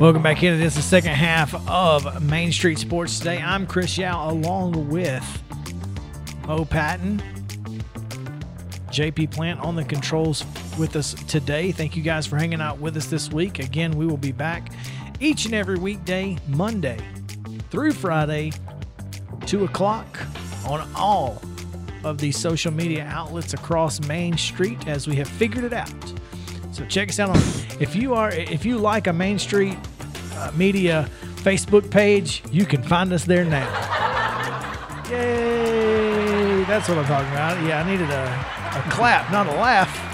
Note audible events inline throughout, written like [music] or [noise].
Welcome back into this, the second half of Main Street Sports today. I'm Chris Yao along with Mo Patton, JP Plant on the controls with us today. Thank you guys for hanging out with us this week. Again, we will be back each and every weekday, Monday through Friday, 2 o'clock on all of these social media outlets across Main Street as we have figured it out. So check us out on if you are if you like a Main Street uh, Media Facebook page, you can find us there now. Yay! That's what I'm talking about. Yeah, I needed a, a clap, not a laugh.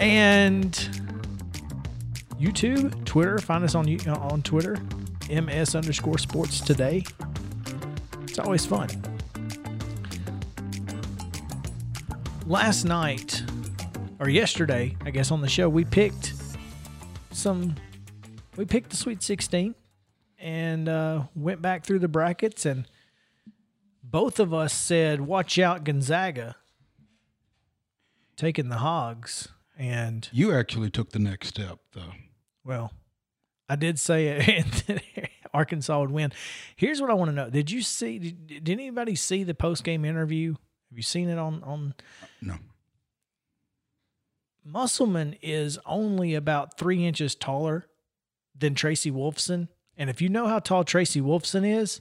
and YouTube, Twitter, find us on on Twitter, ms underscore sports today. It's always fun. Last night, or yesterday, I guess on the show, we picked some. We picked the Sweet 16 and uh, went back through the brackets, and both of us said, "Watch out, Gonzaga." Taking the Hogs, and You actually took the next step, though. well, I did say it. [laughs] Arkansas would win. Here's what I want to know: Did you see? Did, did anybody see the post game interview? Have you seen it on on? No. Musselman is only about three inches taller than Tracy Wolfson, and if you know how tall Tracy Wolfson is,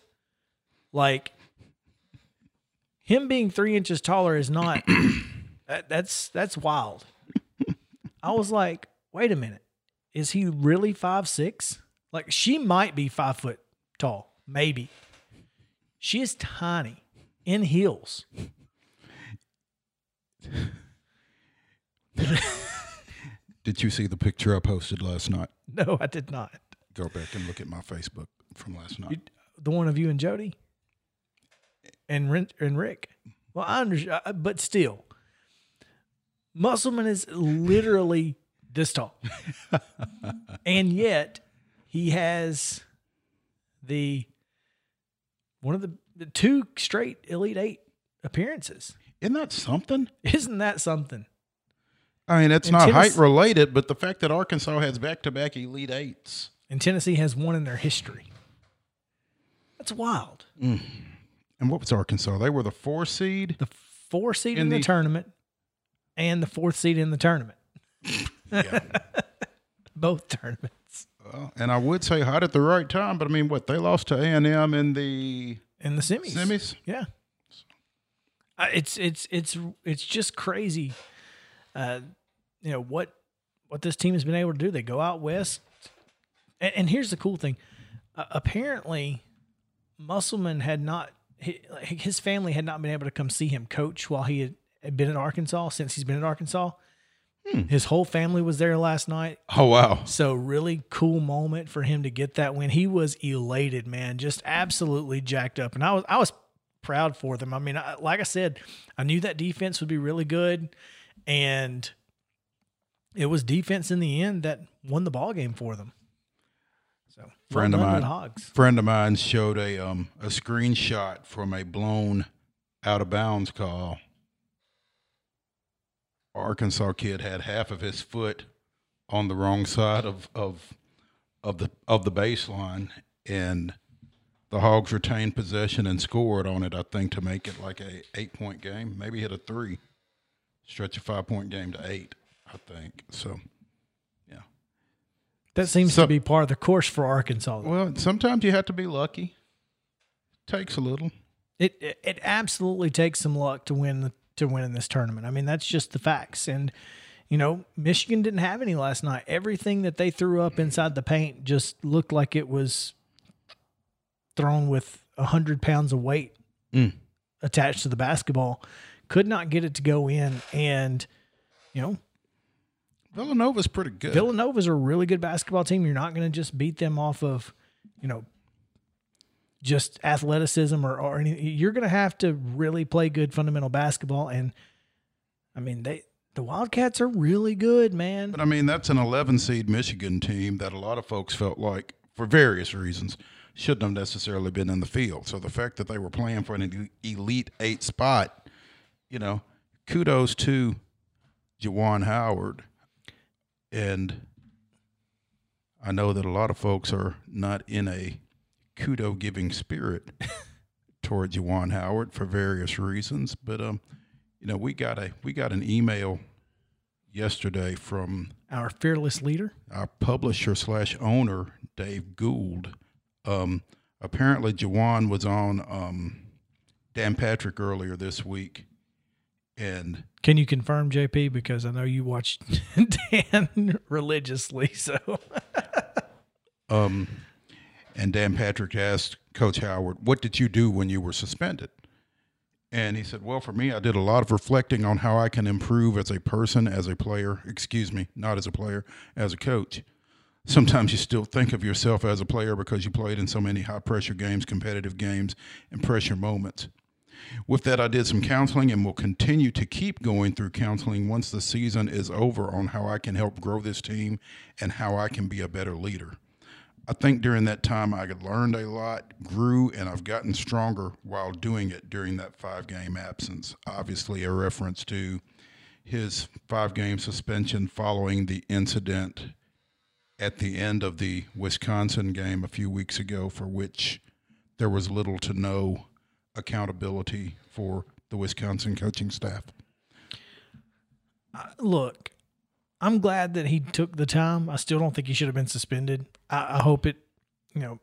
like him being three inches taller is not. [clears throat] that, that's that's wild. I was like, wait a minute, is he really five six? Like she might be five foot tall, maybe. She is tiny in heels. [laughs] [laughs] Did you see the picture I posted last night? No, I did not. Go back and look at my Facebook from last night. You, the one of you and Jody and Rin- and Rick. Well, I understand, but still, Musselman is literally this tall, [laughs] and yet he has the one of the, the two straight Elite Eight appearances. Isn't that something? Isn't that something? I mean, it's And not height related, but the fact that Arkansas has back to back Elite Eights. And Tennessee has one in their history. That's wild. And what was Arkansas? They were the four seed. The four seed in, In the, the- tournament and the fourth seed in the tournament. [laughs] Yeah. [laughs] Both tournaments Well, and I would say hot at the right time, but I mean, what they lost to A and M in the in the semis. semis. Yeah. Uh, it's it's it's it's just crazy. Uh, you know what what this team has been able to do. They go out west, and, and here's the cool thing. Uh, apparently, Musselman had not his family had not been able to come see him coach while he had, been in Arkansas since he's been in Arkansas. His whole family was there last night. Oh wow! So really cool moment for him to get that win. He was elated, man, just absolutely jacked up, and I was I was proud for them. I mean, I, like I said, I knew that defense would be really good, and it was defense in the end that won the ball game for them. So Friend of mine. Hogs. friend of mine showed a um a screenshot from a blown out of bounds call. Arkansas kid had half of his foot on the wrong side of of of the of the baseline and the Hogs retained possession and scored on it, I think, to make it like a eight point game. Maybe hit a three. Stretch a five point game to eight, I think. So yeah. That seems So- to be part of the course for Arkansas. though. Well, sometimes you have to be lucky. Takes a little. It, it it absolutely takes some luck to win the, to win in this tournament. I mean, that's just the facts. And you know, Michigan didn't have any last night. Everything that they threw up inside the paint just looked like it was thrown with a hundred pounds of weight Mm. attached to the basketball. Could not get it to go in, and you know, Villanova's pretty good. Villanova's a really good basketball team. You're not going to just beat them off of, you know, just athleticism or, or anything. You're going to have to really play good fundamental basketball. And I mean, they, the Wildcats are really good, man. but I mean, that's an 11 seed Michigan team that a lot of folks felt like, for various reasons, shouldn't have necessarily been in the field. So the fact that they were playing for an elite eight spot, you know, kudos to Juwan Howard and I know that a lot of folks are not in a kudo giving spirit [laughs] towards Juwan Howard for various reasons, but um, you know, we got a we got an email yesterday from Our fearless leader. our publisher slash owner Dave Gould. Um, apparently, Juwan was on um, Dan Patrick earlier this week, and Can you confirm, JP? Because I know you watch [laughs] Dan religiously. So [laughs] um, and Dan Patrick asked Coach Howard, "What did you do when you were suspended?" And he said, "Well, for me, I did a lot of reflecting on how I can improve as a person, as a player. Excuse me, not as a player, as a coach." Sometimes you still think of yourself as a player because you played in so many high pressure games, competitive games, and pressure moments. With that, I did some counseling and will continue to keep going through counseling once the season is over on how I can help grow this team and how I can be a better leader. I think during that time I learned a lot, grew, and I've gotten stronger while doing it during that five game absence. Obviously, a reference to his five game suspension following the incident at the end of the Wisconsin game a few weeks ago, for which there was little to no accountability for the Wisconsin coaching staff. look, I'm glad that he took the time. I still don't think he should have been suspended. I, I hope it, you know,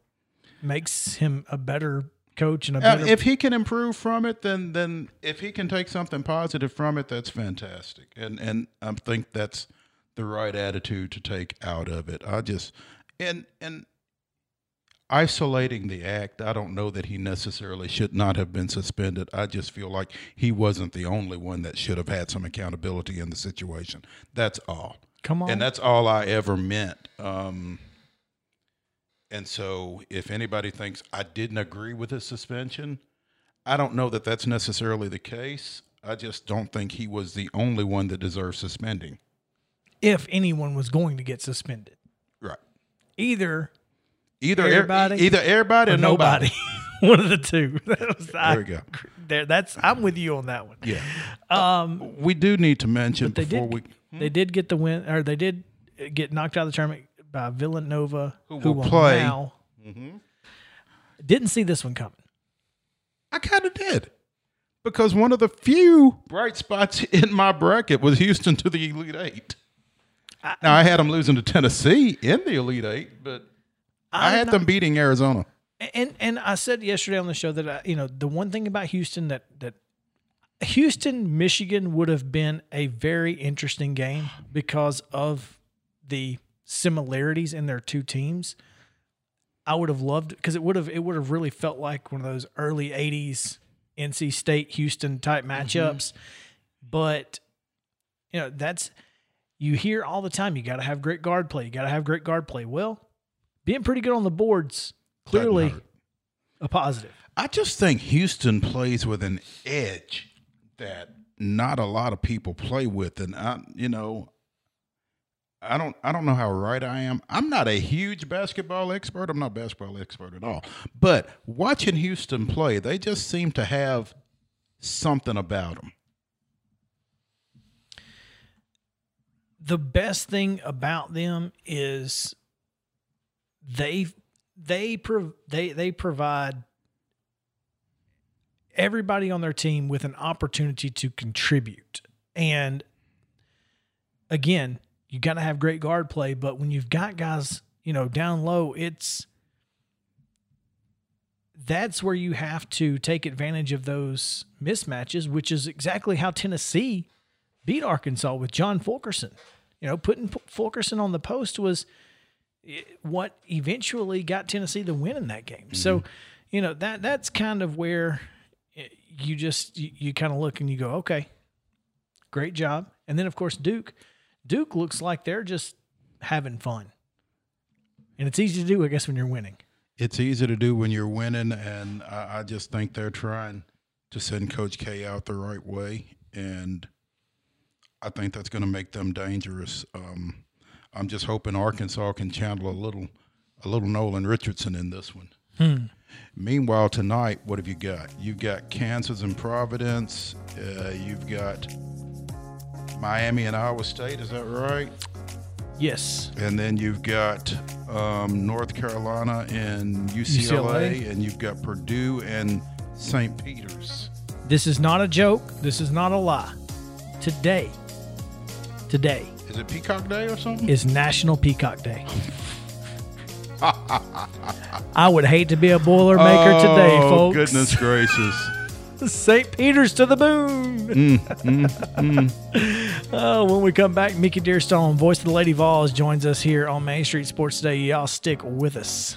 makes him a better coach and a Uh, better. if he can improve from it, then then if he can take something positive from it, that's fantastic. And and I think that's the right attitude to take out of it. I just and and isolating the act, I don't know that he necessarily should not have been suspended. I just feel like he wasn't the only one that should have had some accountability in the situation. That's all. Come on, And that's all I ever meant. Um, and so, if anybody thinks I didn't agree with his suspension, I don't know that that's necessarily the case. I just don't think he was the only one that deserves suspending. if anyone was going to get suspended, Right. either Either Everybody either everybody or or nobody. nobody, [laughs] one of the two. [laughs] That was, I, There we go. There, that's I'm with you on that one. Yeah. Um, We do need to mention they before did. we They did get the win, or they did get knocked out of the tournament by Villanova, Who will play. Mm-hmm. Didn't see this one coming. I kind of did. Because one of the few bright spots [laughs] in my bracket was Houston to the Elite Eight. now, I had them losing to Tennessee in the Elite Eight, but I, had not- them beating Arizona. And and I said yesterday on the show that I, you know the one thing about Houston that that Houston Michigan would have been a very interesting game because of the similarities in their two teams. I would have loved because it would have it would have really felt like one of those early '80s NC State Houston type matchups. Mm-hmm. But you know that's you hear all the time. You got to have great guard play. You got to have great guard play. Well, being pretty good on the boards clearly a positive. I just think Houston plays with an edge that not a lot of people play with, and I, you know, I don't, I don't know how right I am. I'm not a huge basketball expert. I'm not a basketball expert at all. But watching Houston play, they just seem to have something about them. the best thing about them is they they prov- they they provide everybody on their team with an opportunity to contribute. And again, you got to have great guard play, but when you've got guys, you know, down low, it's that's where you have to take advantage of those mismatches, which is exactly how Tennessee beat Arkansas with John Fulkerson. You know, putting Fulkerson on the post was what eventually got Tennessee the win in that game. So, you know that that's kind of where you just you, you kind of look and you go, okay, great job. And then of course Duke, Duke looks like they're just having fun, and it's easy to do, I guess, when you're winning. It's easy to do when you're winning, and I, I just think they're trying to send Coach K out the right way, and I think that's going to make them dangerous. Um, I'm just hoping Arkansas can channel a little, a little Nolan Richardson in this one. Meanwhile, tonight, what have you got? You've got Kansas and Providence. Uh, you've got Miami and Iowa State. Is that right? Yes. And then you've got um, North Carolina and UCLA, UCLA. and you've got Purdue and St. Peter's. This is not a joke. This is not a lie. Today, today Is it Peacock Day or something? is National Peacock Day. I would hate to be a Boilermaker today, oh, folks. goodness [laughs] gracious. St. Peter's to the moon. Mm, [laughs] Oh, when we come back, Mickey Dearstone, voice of the Lady Vols, joins us here on Main Street Sports Today. Y'all stick with us.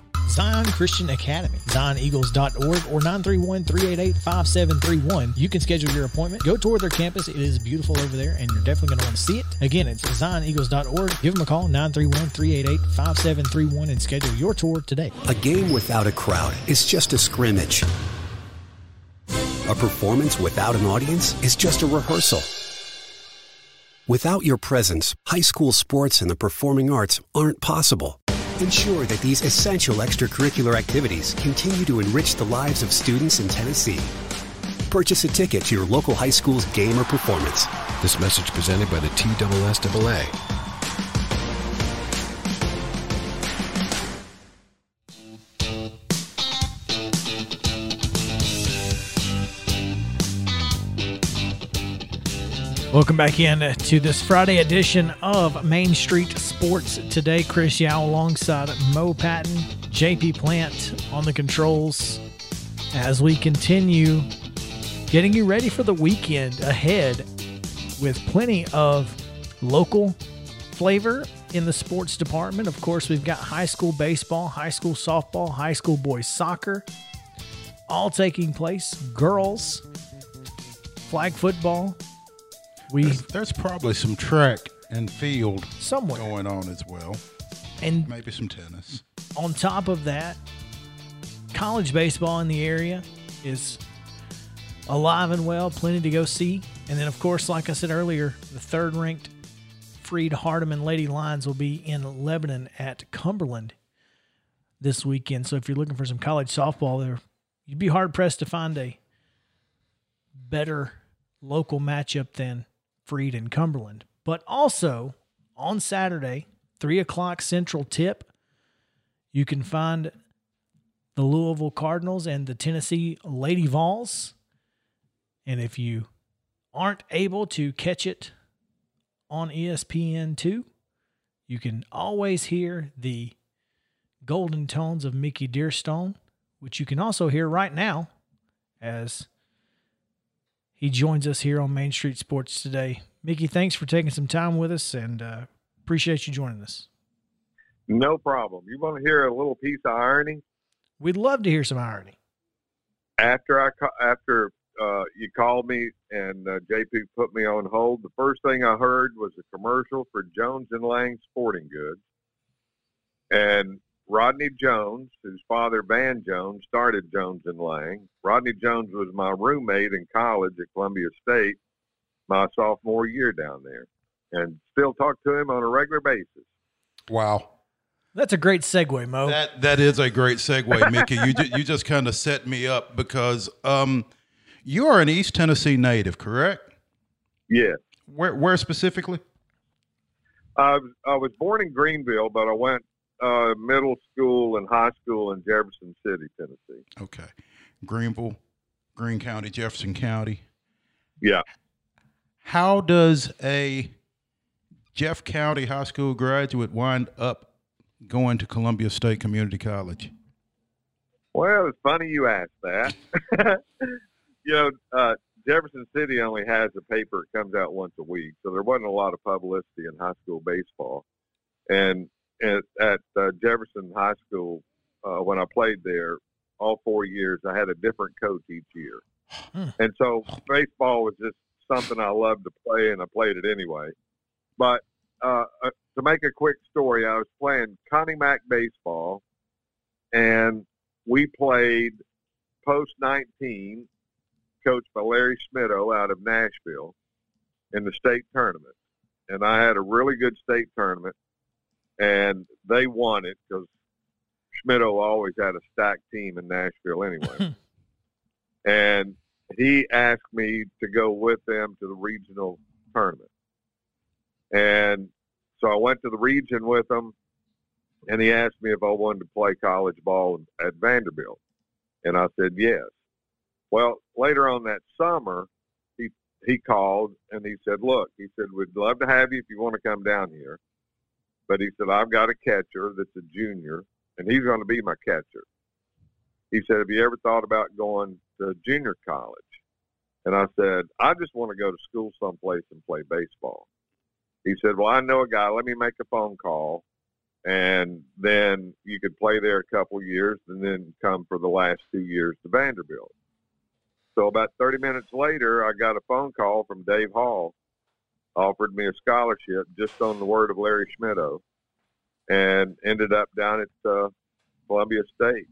Zion Christian Academy, zioneagles.org, or 931 388 5731. You can schedule your appointment. Go tour their campus. It is beautiful over there, and you're definitely going to want to see it. Again, it's zioneagles.org. Give them a call, 931 388 5731, and schedule your tour today. A game without a crowd is just a scrimmage. A performance without an audience is just a rehearsal. Without your presence, high school sports and the performing arts aren't possible. Ensure that these essential extracurricular activities continue to enrich the lives of students in Tennessee. Purchase a ticket to your local high school's game or performance. This message presented by the TSSAA. Welcome back in to this Friday edition of Main Street Sports Today. Chris Yao alongside Mo Patton, JP Plant on the controls as we continue getting you ready for the weekend ahead with plenty of local flavor in the sports department. Of course, we've got high school baseball, high school softball, high school boys soccer, all taking place. Girls, flag football. We There's probably some track and field somewhere. going on as well. And Maybe some tennis. on top of that, college baseball in the area is alive and well, plenty to go see. And then, of course, like I said earlier, the third ranked Freed Hardeman Lady Lions will be in Lebanon at Cumberland this weekend. So if you're looking for some college softball there, you'd be hard pressed to find a better local matchup than Freed and Cumberland. But also on Saturday, 3 o'clock Central Tip, you can find the Louisville Cardinals and the Tennessee Lady Vols. And if you aren't able to catch it on E ESPN2, you can always hear the golden tones of Mickey Dearstone, which you can also hear right now as he joins us here on Main Street Sports today. Mickey, thanks for taking some time with us and uh, appreciate you joining us. No problem. You want to hear a little piece of irony? We'd love to hear some irony. After I after uh, you called me and uh, JP put me on hold, the first thing I heard was a commercial for Jones and Lang Sporting Goods, and Rodney Jones, whose father Van Jones started Jones and Lang. Rodney Jones was my roommate in college at Columbia State, my sophomore year down there, and still talk to him on a regular basis. Wow. That's a great segue, Mo. That that is a great segue, Mickey. you ju- you just kind of set me up because um, you are an East Tennessee native, correct? Yes. Where where specifically? I was, I was born in Greeneville, but I went uh, middle school and high school in Jefferson City, Tennessee. Okay. Greeneville, Greene County, Jefferson County. Yeah. How does a Jeff County high school graduate wind up going to Columbia State Community College? Well, it's funny you asked that. [laughs] you know, uh, Jefferson City only has a paper that comes out once a week, so there wasn't a lot of publicity in high school baseball. And at, at uh, Jefferson High School, uh, when I played there, all four years, I had a different coach each year. Hmm. And so baseball was just something I loved to play, and I played it anyway. But uh, uh, to make a quick story, I was playing Connie Mack baseball, and we played post 19, coached by Larry Schmittou out of Nashville in the state tournament. And I had a really good state tournament, and they won it because Schmittou always had a stacked team in Nashville anyway. [laughs] and he asked me to go with them to the regional tournament. And so I went to the region with them, and he asked me if I wanted to play college ball at Vanderbilt. And I said yes. Well, later on that summer, he he called and he said, "Look," he said, "We'd love to have you if you want to come down here." But he said, "I've got a catcher that's a junior, and he's going to be my catcher." He said, "Have you ever thought about going to junior college?" And I said, "I just want to go to school someplace and play baseball." He said, "Well, I know a guy. Let me make a phone call, and then you could play there a couple years, and then come for the last two years to Vanderbilt." So about 30 minutes later, I got a phone call from Dave Hall, offered me a scholarship just on the word of Larry Schmittou, and ended up down at uh, Columbia State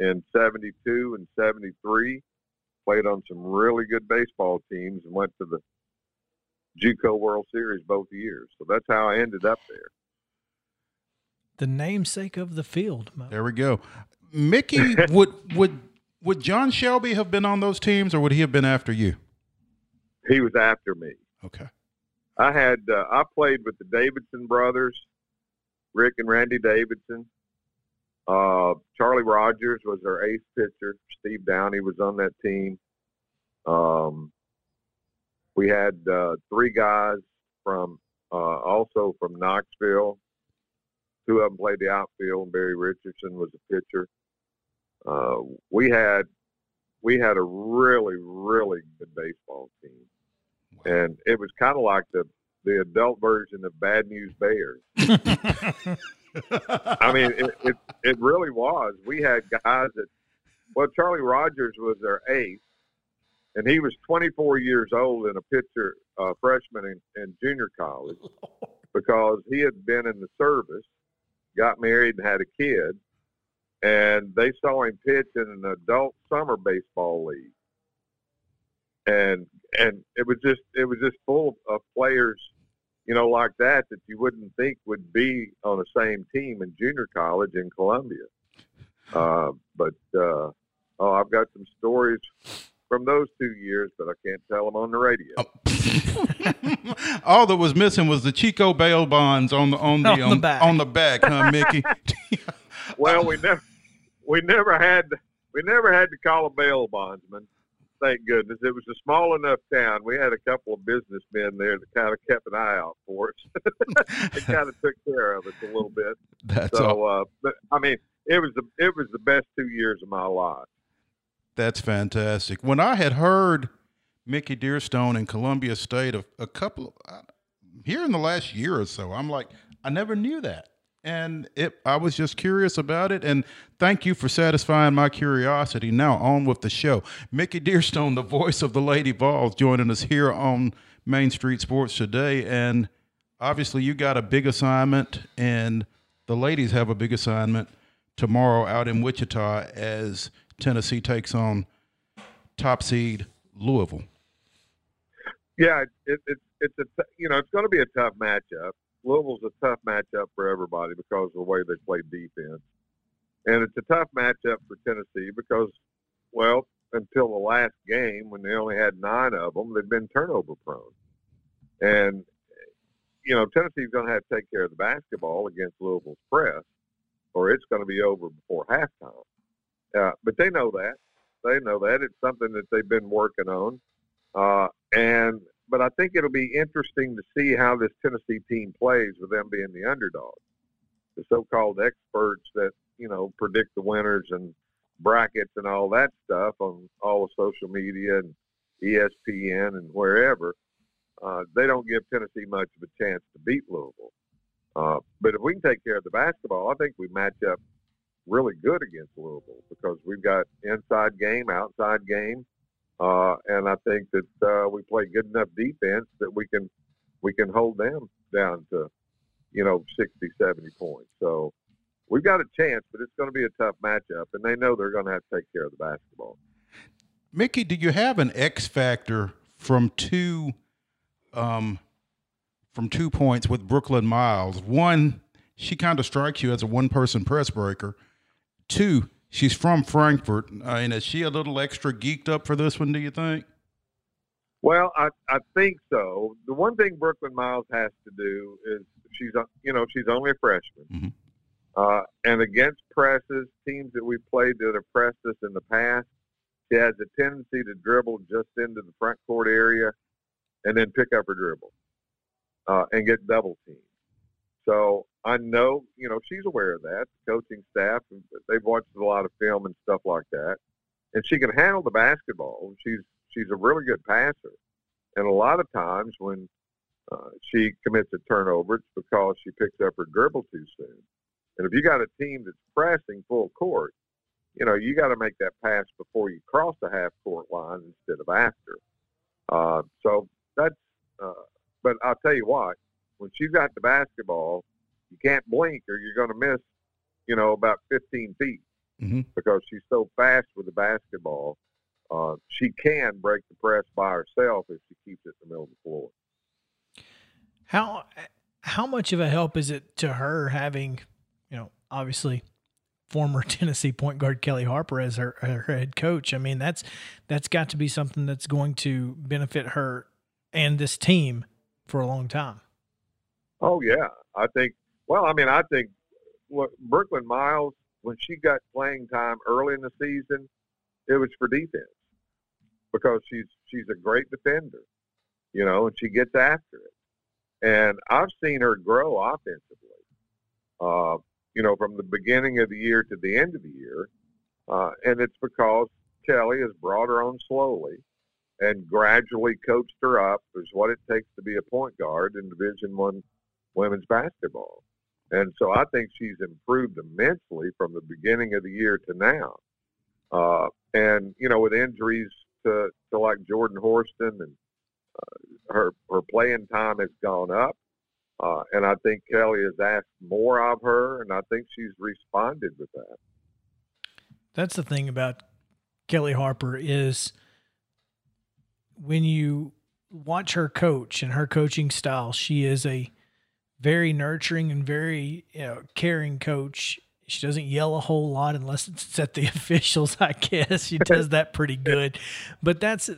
in 72 and 73. Played on some really good baseball teams and went to the JUCO World Series both years. So that's how I ended up there. The namesake of the field. Mo. There we go. Mickey, [laughs] would would would John Shelby have been on those teams, or would he have been after you? He was after me. Okay. I had uh, I played with the Davidson brothers, Rick and Randy Davidson. Uh, Charlie Rogers was their ace pitcher. Steve Downey was on that team. Um, we had uh, three guys from uh, also from Knoxville. Two of them played the outfield, and Barry Richardson was a pitcher. Uh, we had we had a really really good baseball team, and it was kind of like the the adult version of Bad News Bears. [laughs] I mean, it, it it really was. We had guys that well, Charlie Rogers was their ace, and he was 24 years old and a pitcher, uh, freshman in, in junior college, [laughs] because he had been in the service, got married, and had a kid, and they saw him pitch in an adult summer baseball league, and and it was just it was just full of players, you know, like that that you wouldn't think would be on the same team in junior college in Columbia. Uh, but uh, oh, I've got some stories from those two years, but I can't tell them on the radio. [laughs] All that was missing was the Chico bail bonds on the on the On the um, back. on the back, huh, [laughs] Mickey? Well, we never we never had we never had to call a bail bondsman. Thank goodness. It was a small enough town. We had a couple of businessmen there that kind of kept an eye out for us. [laughs] they kind of [laughs] took care of us a little bit. That's all. Uh, but I mean, it was the it was the best two years of my life. That's fantastic. When I had heard Mickey Dearstone in Columbia State a, a couple of, uh, here in the last year or so, I'm like, I never knew that. And it, I was just curious about it. And thank you for satisfying my curiosity. Now, on with the show. Mickey Dearstone, the voice of the Lady Vols, joining us here on Main Street Sports today. And obviously, you got a big assignment, and the ladies have a big assignment tomorrow out in Wichita as Tennessee takes on top seed Louisville. Yeah, it, it, it's a you know it's going to be a tough matchup. Louisville's a tough matchup for everybody because of the way they play defense, and it's a tough matchup for Tennessee because, well, until the last game when they only had nine of them, they've been turnover prone, and you know, Tennessee's going to have to take care of the basketball against Louisville's press, or it's going to be over before halftime. Uh, but they know that. They know that. It's something that they've been working on. Uh, and but I think it'll be interesting to see how this Tennessee team plays with them being the underdog. The so-called experts that you know predict the winners and brackets and all that stuff on all the social media and ESPN and wherever, uh, they don't give Tennessee much of a chance to beat Louisville. Uh, but if we can take care of the basketball, I think we match up really good against Louisville because we've got inside game, outside game, uh, and I think that uh, we play good enough defense that we can we can hold them down to you know 60, 70 points. So we've got a chance, but it's going to be a tough matchup, and they know they're going to have to take care of the basketball. Mickey, do you have an X factor from two, um, from two points with Brooklyn Miles? One, she kind of strikes you as a one-person press breaker. Two, she's from Frankfort. uh, and is she a little extra geeked up for this one? Do you think? Well, I I think so. The one thing Brooklyn Miles has to do is she's you know she's only a freshman, Mhm. uh, and against presses, teams that we've played that have pressed us in the past, she has a tendency to dribble just into the front court area, and then pick up her dribble, uh, and get double teamed. So I know you know she's aware of that. Coaching staff, they've watched a lot of film and stuff like that, and she can handle the basketball. She's she's a really good passer, and a lot of times when uh, she commits a turnover, it's because she picks up her dribble too soon. And if you got a team that's pressing full court, you know you got to make that pass before you cross the half court line instead of after. Uh, so that's. Uh, but I'll tell you what, when she's got the basketball, you can't blink or you're going to miss, you know, about 15 feet Mhm. because she's so fast with the basketball. Uh, she can break the press by herself if she keeps it in the middle of the floor. How how much of a help is it to her having, you know, obviously former [laughs] Tennessee point guard Kellie Harper as her, her head coach? I mean, that's that's got to be something that's going to benefit her and this team for a long time. Oh yeah, I think. Well, I mean, I think what Brooklyn Miles when she got playing time early in the season, it was for defense because she's she's a great defender, you know, and she gets after it. And I've seen her grow offensively, uh, you know, from the beginning of the year to the end of the year, uh, and it's because Kellie has brought her on slowly and gradually coached her up is what it takes to be a point guard in Division One women's basketball. And so I think she's improved immensely from the beginning of the year to now. Uh, and you know, with injuries to, to like Jordan Horston and uh, her her playing time has gone up. Uh, and I think Kellie has asked more of her, and I think she's responded with that. That's the thing about Kellie Harper is when you watch her coach and her coaching style, she is a very nurturing and very you know, caring coach. She doesn't yell a whole lot unless it's at the [laughs] officials, I guess. She does that pretty good. But that's,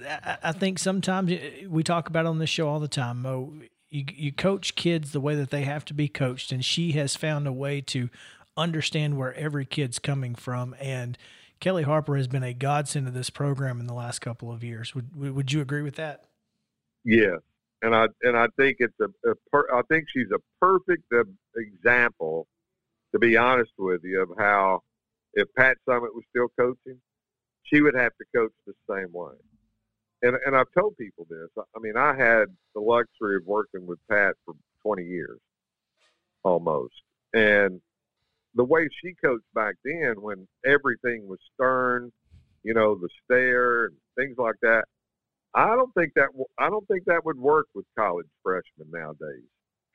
I think sometimes eh, we talk about on this show all the time, Mo. You, you coach kids the way that they have to be coached, and she has found a way to understand where every kid's coming from. And Kellie Harper has been a godsend to this program in the last couple of years. Would would you agree with that? Yes, and I and I think it's a, a per, I think she's a perfect example, to be honest with you, of how if Pat Summitt was still coaching, she would have to coach the same way. And and I've told people this. I mean, I had the luxury of working with Pat for 20 years, almost, and the way she coached back then, when everything was stern, you know, the stare and things like that. I don't think that I don't think that would work with college freshmen nowadays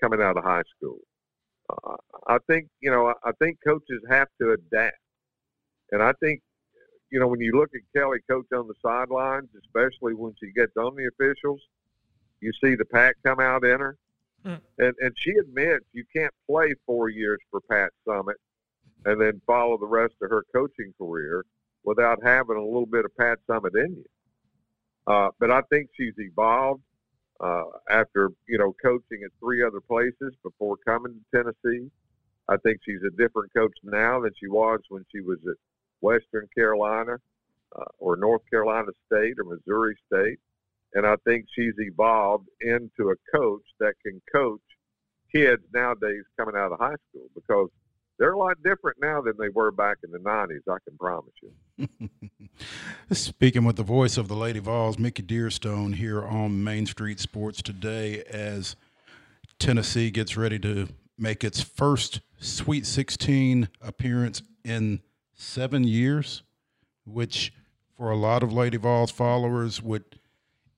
coming out of high school. Uh, I think you know I I think coaches have to adapt, and I think you know when you look at Kellie coach on the sidelines, especially when she gets on the officials, you see the pack come out in her, Mm. and and she admits you can't play four years for Pat Summitt and then follow the rest of her coaching career without having a little bit of Pat Summitt in you. Uh, but I think she's evolved. uh, after you know coaching at three other places before coming to Tennessee. I think she's a different coach now than she was when she was at Western Carolina uh, or North Carolina State or Missouri State. And I think she's evolved into a coach that can coach kids nowadays coming out of high school because they're a lot different now than they were back in the 90s, I can promise you. [laughs] Speaking with the voice of the Lady Vols, Mickey Dearstone here on Main Street Sports today as Tennessee gets ready to make its first Sweet 16 appearance in seven years, which for a lot of Lady Vols followers would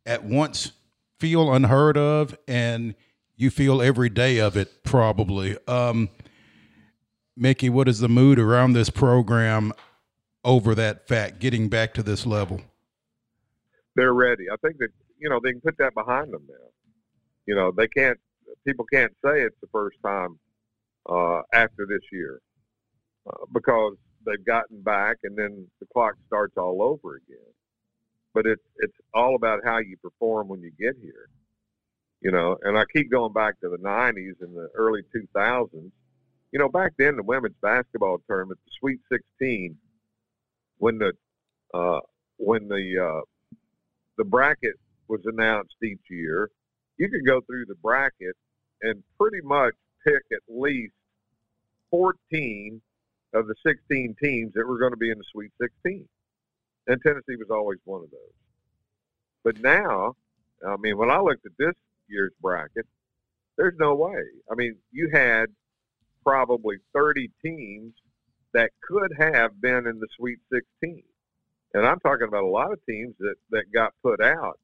at once feel unheard of, and you feel every day of it probably. Um, Mickey, what is the mood around this program over that fact, getting back to this level? They're ready. I think that you know they can put that behind them now. You know they can't. People can't say it's the first time uh, after this year uh, because they've gotten back and then the clock starts all over again. But it's it's all about how you perform when you get here. You know, and I keep going back to the '90s and the early 2000s. You know, back then the women's basketball tournament, the Sweet 16, when the uh, when the uh, the bracket was announced each year, you could go through the bracket and pretty much pick at least 14 of the 16 teams that were going to be in the Sweet 16. And Tennessee was always one of those. But now, I mean, when I looked at this year's bracket, there's no way. I mean, you had probably 30 teams that could have been in the Sweet 16. And I'm talking about a lot of teams that, that got put out,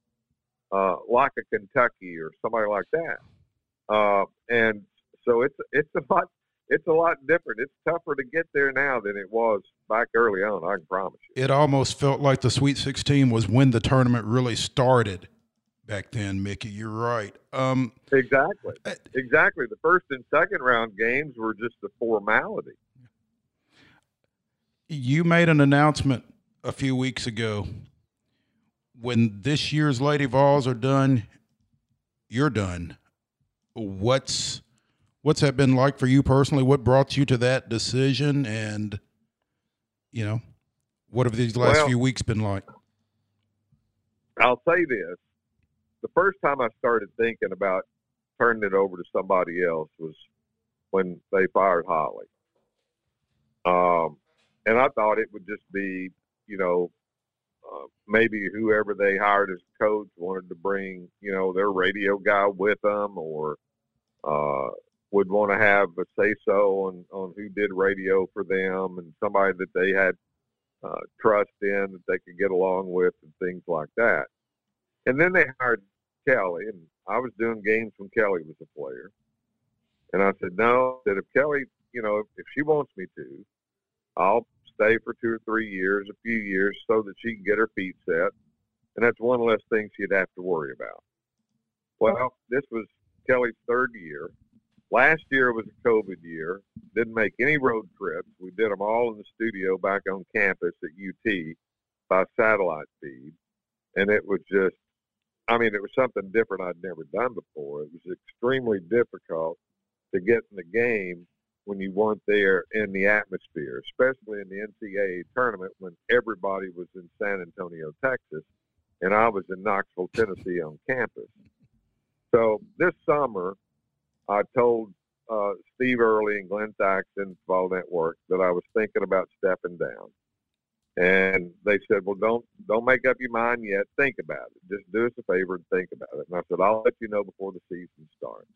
uh, like a Kentucky or somebody like that. Uh, and so it's it's a lot it's a lot different. It's tougher to get there now than it was back early on. I can promise you. It almost felt like the Sweet 16 was when the tournament really started back then, Mickey. You're right. Um, exactly. Exactly. The first and second round games were just a formality. You made an announcement a few weeks ago. When this year's Lady Vols are done, you're done. What's what's that been like for you personally? What brought you to that decision? And, you know, what have these last well, few weeks been like? I'll say this. The first time I started thinking about turning it over to somebody else was when they fired Holly. Um, and I thought it would just be, you know, uh, maybe whoever they hired as coach wanted to bring, you know, their radio guy with them or, uh, would want to have a say so on, on who did radio for them and somebody that they had uh, trust in that they could get along with and things like that. And then they hired Kellie, and I was doing games when Kellie was a player. And I said, no, that if Kellie, you know, if she wants me to, I'll stay for two or three years, a few years, so that she can get her feet set. And that's one less thing she'd have to worry about. Well, this was Kellie's third year. Last year was a COVID year. Didn't make any road trips. We did them all in the studio back on campus at UT by satellite feed. And it was just, I mean, it was something different I'd never done before. It was extremely difficult to get in the game when you weren't there in the atmosphere, especially in the NCAA tournament when everybody was in San Antonio, Texas, and I was in Knoxville, Tennessee on campus. So this summer, I told uh, Steve Early and Glenn Thaxton, Vol Network, that I was thinking about stepping down. And they said, "Well, don't don't make up your mind yet. Think about it. Just do us a favor and think about it." And I said, "I'll let you know before the season starts."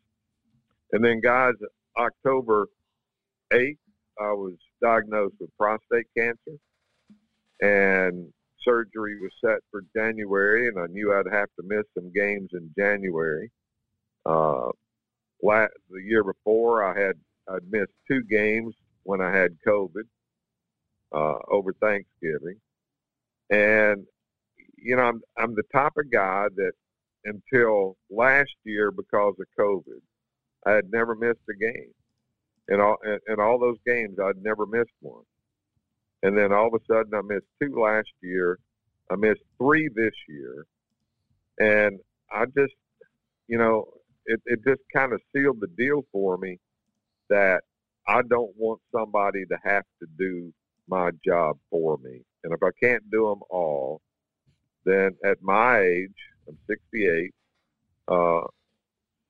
And then, guys, October eighth, I was diagnosed with prostate cancer, and surgery was set for January, and I knew I'd have to miss some games in January. Uh, last, the year before, I had I'd missed two games when I had COVID uh, over Thanksgiving, and you know I'm I'm the type of guy that until last year because of COVID, I had never missed a game, and all and all those games I'd never missed one, and then all of a sudden I missed two last year, I missed three this year, and I just you know, it, it just kind of sealed the deal for me that I don't want somebody to have to do my job for me. And if I can't do them all, then at my age, I'm 68, uh,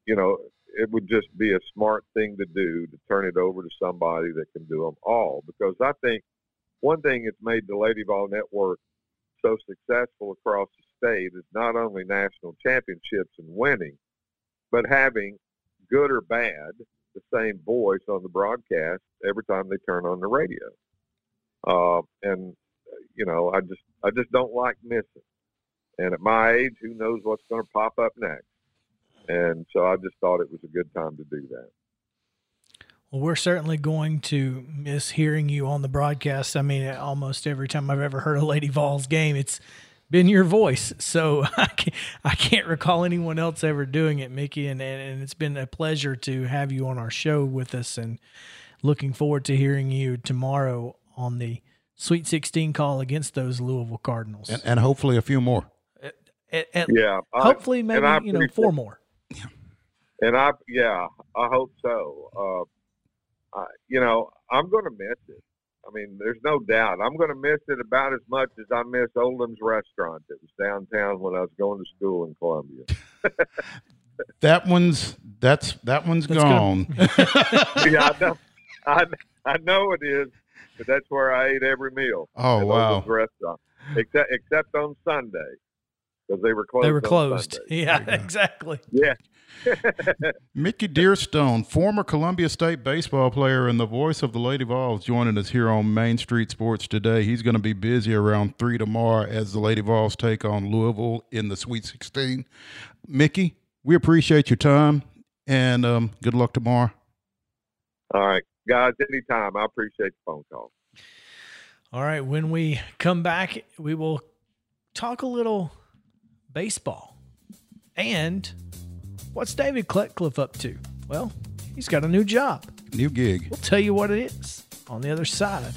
you know, it would just be a smart thing to do to turn it over to somebody that can do them all. Because I think one thing that's made the Lady Vol Network so successful across the state is not only national championships and winning, but having good or bad the same voice on the broadcast every time they turn on the radio. Uh, and you know, I just I just don't like missing. And at my age, who knows what's going to pop up next? And so I just thought it was a good time to do that. Well, we're certainly going to miss hearing you on the broadcast. I mean, almost every time I've ever heard a Lady Vols game, it's been your voice. So [laughs] I can't, I can't recall anyone else ever doing it, Mickey. And, and it's been a pleasure to have you on our show with us and looking forward to hearing you tomorrow on the Sweet 16 call against those Louisville Cardinals. and, and hopefully a few more. At- at- Yeah. Hopefully, and maybe, I you know, four more. And I, yeah, I hope so. Uh, I, you know, I'm going to miss it. I mean, there's no doubt. I'm going to miss it about as much as I miss Oldham's restaurant that was downtown when I was going to school in Columbia. [laughs] That one's that's that one's That's gone. [laughs] yeah, I know, I, I know it is, but that's where I ate every meal. oh wow. Restaurant, except except on Sunday because they were closed. They were closed. Sunday. Yeah, [laughs] exactly. Yeah, [laughs] Mickey Dearstone, former Columbia State baseball player and the voice of the Lady Vols, joining us here on Main Street Sports today. He's going to be busy around three tomorrow as the Lady Vols take on Louisville in the Sweet 16. Mickey, we appreciate your time and um, good luck tomorrow. all right, guys. Anytime. I appreciate the phone call. All right. When we come back, we will talk a little baseball. And what's David Cutcliffe up to? Well, he's got a new job. New gig. We'll tell you what it is on the other side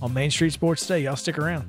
on Main Street Sports Day. Y'all stick around.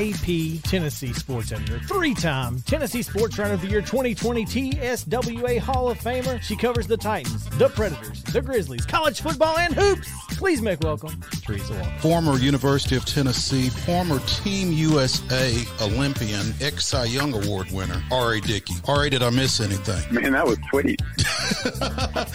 AP Tennessee sports editor, three time Tennessee Sports Writer of the Year 2020 TSWA Hall of Famer. She covers the Titans, the Predators, the Grizzlies, college football, and hoops. Please make welcome Teresa Walker. Former University of Tennessee, former Team USA Olympian, ex Cy Young Award winner, R.A. Dickey. R.A., did I miss anything? Man, that was sweet. [laughs]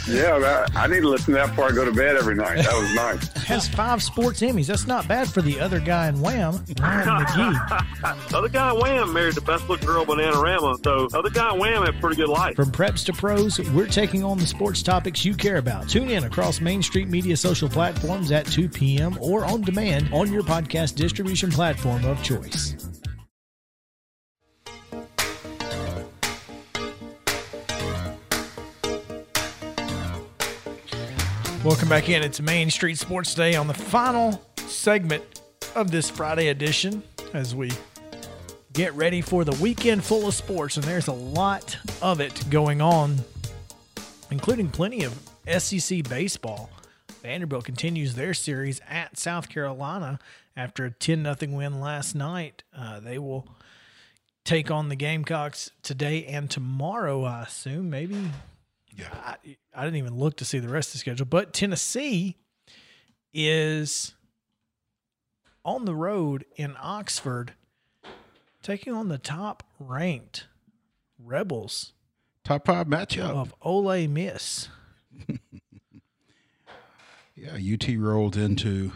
yeah, that, I need to listen to that before I go to bed every night. That was nice. Has five sports Emmys. That's not bad for the other guy in Wham, Ryan [laughs] McGee. [laughs] Other guy in Wham married the best looking girl, Bananarama. So other guy in Wham had a pretty good life. From preps to pros, we're taking on the sports topics you care about. Tune in across Main Street Media social platforms at 2 p.m. or on demand on your podcast distribution platform of choice. Welcome back in. It's Main Street Sports Day on the final segment of this Friday edition as we get ready for the weekend full of sports, and there's a lot of it going on, including plenty of SEC baseball. Vanderbilt continues their series at South Carolina after a 10 0 win last night. Uh, they will take on the Gamecocks today and tomorrow, I assume. Maybe. Yeah. I, I didn't even look to see the rest of the schedule, but Tennessee is on the road in Oxford taking on the top ranked Rebels Top five matchup. of Ole Miss. [laughs] Yeah, UT rolled into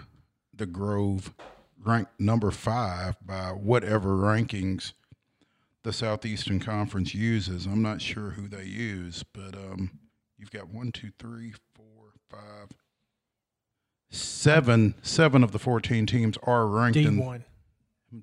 the Grove ranked number five by whatever rankings the Southeastern Conference uses. I'm not sure who they use, but um, you've got one, two, three, four, five, seven. Seven of the fourteen teams are ranked D in one.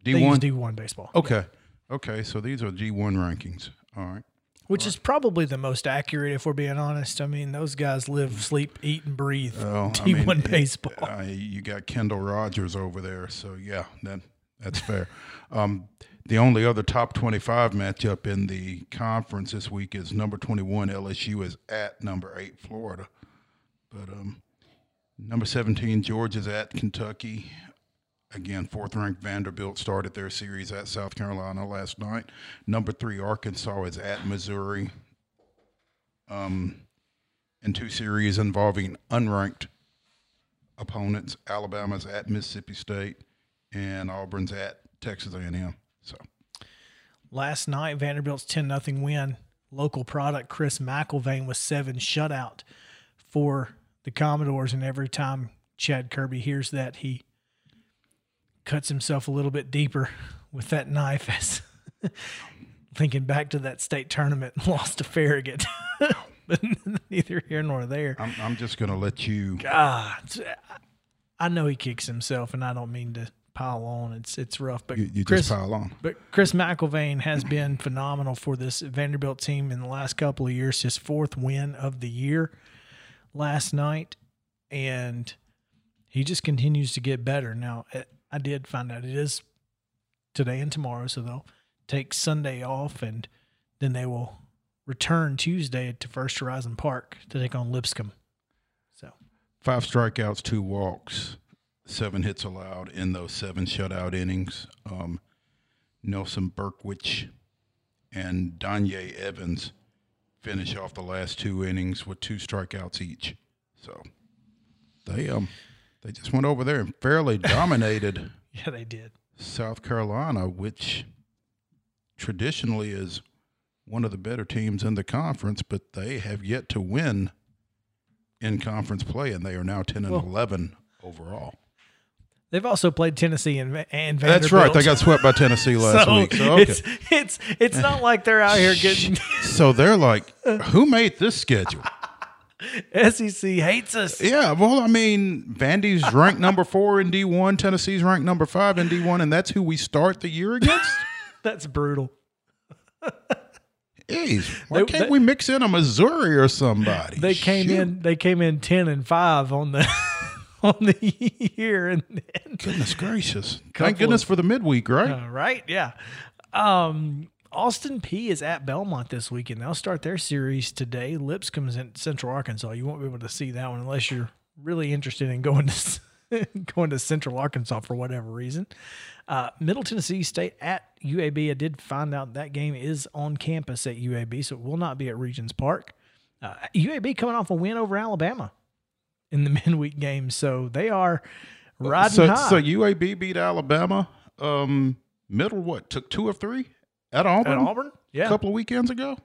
D one D one baseball. Okay, okay. So these are G one rankings. All right. Which is probably the most accurate, if we're being honest. I mean, those guys live, sleep, eat, and breathe I D mean, one it- baseball. uh, you got Kendall Rogers over there, so yeah, that that's fair. Um, the only other top twenty-five matchup in the conference this week is number twenty-one LSU is at number eight Florida, but um, number seventeen Georgia's at Kentucky. Again, fourth-ranked Vanderbilt started their series at South Carolina last night. Number three Arkansas is at Missouri. Um, in two series involving unranked opponents. Alabama's at Mississippi State, and Auburn's at Texas A&M. So Last night, Vanderbilt's 10 0 win. Local product Chris McElvain was seven shutout for the Commodores. And every time Chad Kirby hears that, he cuts himself a little bit deeper with that knife as [laughs] thinking back to that state tournament and [laughs] lost to Farragut. [laughs] but neither here nor there. I'm, I'm just going to let you. God, I know he kicks himself, and I don't mean to pile on. It's it's rough, but You, you Chris, just pile on. but Chris McElvain has been phenomenal for this Vanderbilt team in the last couple of years. His fourth win of the year last night, and he just continues to get better. Now, eh, I did find out it is today and tomorrow, so they'll take Sunday off, and then they will return Tuesday to First Horizon Park to take on Lipscomb. So Five strikeouts, two walks, seven hits allowed in those seven shutout innings. Um, Nelson Berkwich and Donye Evans finish off the last two innings with two strikeouts each. So they um they just went over there and fairly [laughs] dominated yeah, they did. South Carolina, which traditionally is one of the better teams in the conference, but they have yet to win in conference play, and they are now ten and Well- eleven overall. They've also played Tennessee and, and Vanderbilt. That's right. They got swept by Tennessee last so week. So okay. it's it's it's not like they're out here getting so they're like, who made this schedule? [laughs] SEC hates us. Yeah, well, I mean, Vandy's ranked number four in D one, Tennessee's ranked number five in D one, and that's who we start the year against. [laughs] That's brutal. Jeez, why They- can't they- we mix in a Missouri or somebody? They came Shoot. in they came in ten and five on the [laughs] on the year and, and Goodness gracious! [laughs] Thank goodness of- for the midweek, right? uh, right, yeah. Um Austin Peay is at Belmont this weekend. They'll start their series today. Lipscomb's in Central Arkansas. You won't be able to see that one unless you're really interested in going to [laughs] going to Central Arkansas for whatever reason. Uh, Middle Tennessee State at UAB. I did find out that game is on campus at UAB, so it will not be at Regions Park. Uh, UAB coming off a win over Alabama in the [laughs] midweek game, so they are riding so, high so UAB beat Alabama. Um, middle what took two of three at Auburn, at Auburn. Yeah, a couple of weekends ago.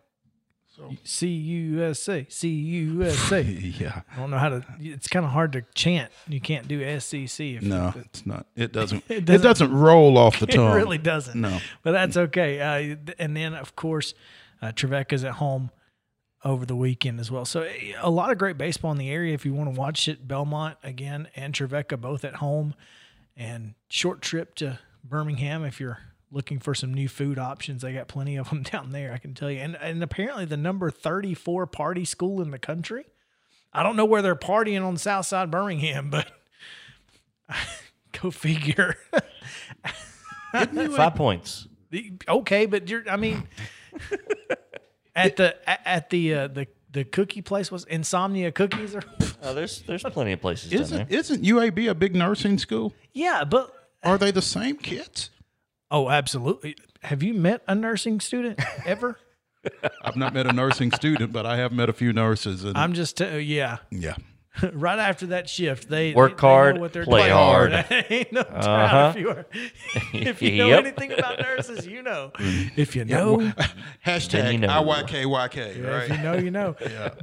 CUSC, CUSC. [laughs] yeah, I don't know how to. It's kind of hard to chant. You can't do SCC. If no, you, it's not. It [laughs] doesn't. It it, doesn't- doesn't roll off the tongue. it really doesn't. No. but that's okay. Uh, and then of course, uh, Trevecca's at home over the weekend as well. So eh, a lot of great baseball in the area. If you want to watch it, Belmont again and Trevecca both at home, and short trip to Birmingham if you're looking for some new food options. They got plenty of them [laughs] down there. I can tell you. And and apparently the number 34 party school in the country. I don't know where they're partying on the south side of Birmingham, but [laughs] go figure. [laughs] Five points. Okay, but you're. I mean, at the at- at the uh, the the cookie place was Insomnia Cookies or Oh, there's there's plenty of places down Isn't there. isn't UAB a big nursing school? yeah, but Are they the same kids? oh, absolutely. Have you met a nursing student ever? [laughs] I've not met a nursing student, but I have met a few nurses. And I'm just tell yeah. yeah, [laughs] right after that shift, they Work they- they know hard, what they're play doing. hard. [laughs] Ain't no Uh-huh. if you are, [laughs] if you know Yep. anything about nurses, you know. If you know, hashtag you know. IYKYK. Yeah, If you know, you know.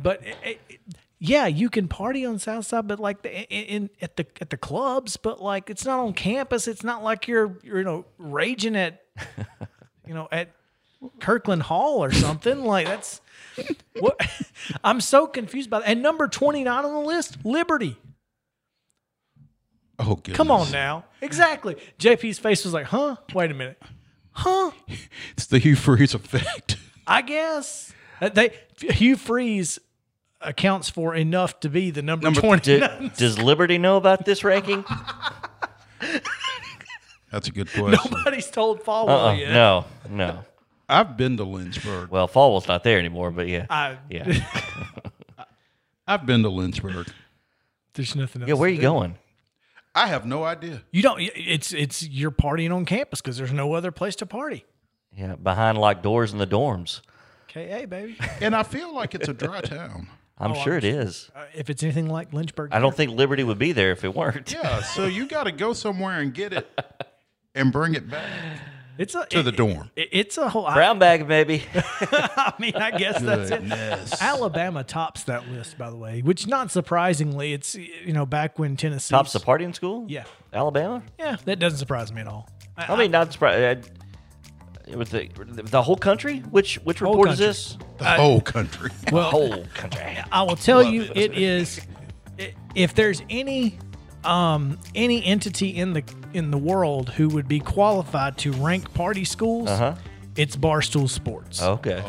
But it, it- it- yeah, you can party on Southside, but like the, in, in at the at the clubs, but like it's not on campus. It's not like you're you're you know raging at you know at Kirkland Hall or something. like that's what [laughs] I'm so confused by that. And number 29 on the list, Liberty. Oh, goodness. Come on now. Exactly. JP's face was like, huh? Wait a minute. Huh? It's the Hugh Freeze effect. [laughs] I guess. Uh, They Hugh Freeze accounts for enough to be the number, Number- 29. Did, does Liberty know about this ranking? [laughs] That's a good question. Nobody's told Falwell Uh-uh. yet. No, no. I've been to Lynchburg. Well, Falwell's not there anymore, but yeah. I, yeah. [laughs] [laughs] I've been to Lynchburg. There's nothing else. Yeah, where are you do. going? I have no idea. You don't. It's it's you're partying on campus because there's no other place to party. Yeah, behind locked doors in the dorms. Ka baby. [laughs] And I feel like it's a dry town. I'm Oh, sure I'm it is. Uh, if it's anything like Lynchburg, I don't think Liberty would be there if it weren't. Yeah, so you got to go somewhere and get it and bring it back. It's a to the dorm. it- it's a whole. I, Brown bag, maybe. [laughs] I mean, I guess that's it. Alabama tops that list, by the way, which not surprisingly, it's you know back when Tennessee Tops the partying school? Yeah, Alabama? yeah, that doesn't surprise me at all. I mean, not surprised. Uh, with the the whole country, which which Whole report country. is this? The uh, whole country. The whole country. I will tell you, it is. i- If there's any, um, any entity in the in the world who would be qualified to rank party schools, Uh-huh. it's Barstool Sports. Okay.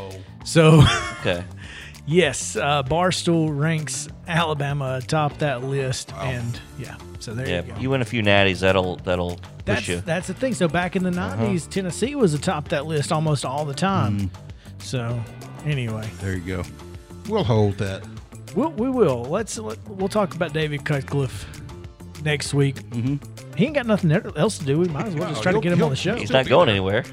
So, Okay. [laughs] yes, uh, Barstool ranks Alabama atop that list, and yeah, so there Yeah, you go. you win a few natties, that'll that'll push That's you. that's the thing. So back in the Uh-huh. 90s, Tennessee was atop that list almost all the time. Mm. So anyway, There you go. We'll hold that. we'll, we will. Let's let, we'll talk about David Cutcliffe next week. Mm-hmm. He ain't got nothing else to do. We might as well just try to get him on the show. He's not going anywhere.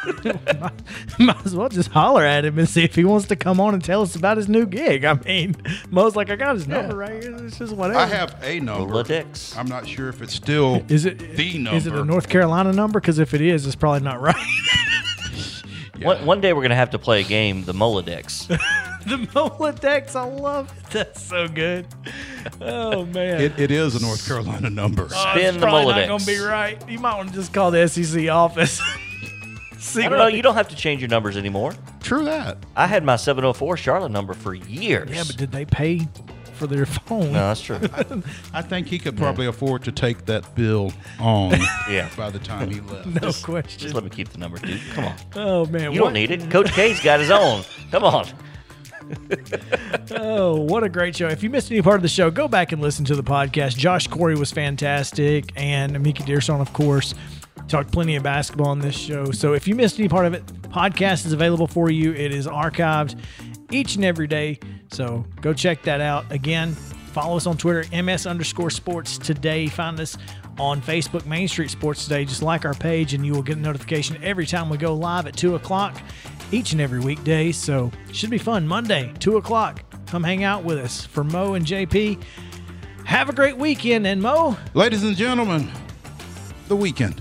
[laughs] might as well just holler at him and see if he wants to come on and tell us about his new gig. I mean, [laughs] Mo's like, I got his number right here. It's just whatever. I have a number. Rolodex. I'm not sure if it's still [laughs] Is it the number. Is it a North Carolina number? Because if it is, it's probably not right. One, one day we're gonna have to play a game, the Molodex. The Molodex, I love it. That's so good. Oh man. It, it is a North Carolina number. Oh, Spin it's the probably Molodex. not gonna be right. You might want to just call the SEC office. [laughs] See I don't know. You don't have to change your numbers anymore. True that. I had my 704 Charlotte number for years. Yeah, but did they pay for their phone? no, that's true. I think he could probably afford to take that bill on [laughs] Yeah. by the time he [laughs] left. no question. Just let me keep the number, dude. Come on. Oh man, You what, don't need it. Coach K's got his own. Come on. [laughs] Oh, what a great show! If you missed any part of the show, go back and listen to the podcast. Josh Corey was fantastic, and Mika Dearstone, of course, talked plenty of basketball on this show. So if you missed any part of it, podcast is available for you. It is archived each and every day. So go check that out. Again, follow us on Twitter, ms underscore sports today. Find us on Facebook, Main Street Sports Today. Just like our page, and you will get a notification every time we go live at two o'clock each and every weekday. So should be fun. Monday, two o'clock. Come hang out with us. For Mo and JP, have a great weekend. And Mo, Ladies and gentlemen, the weekend.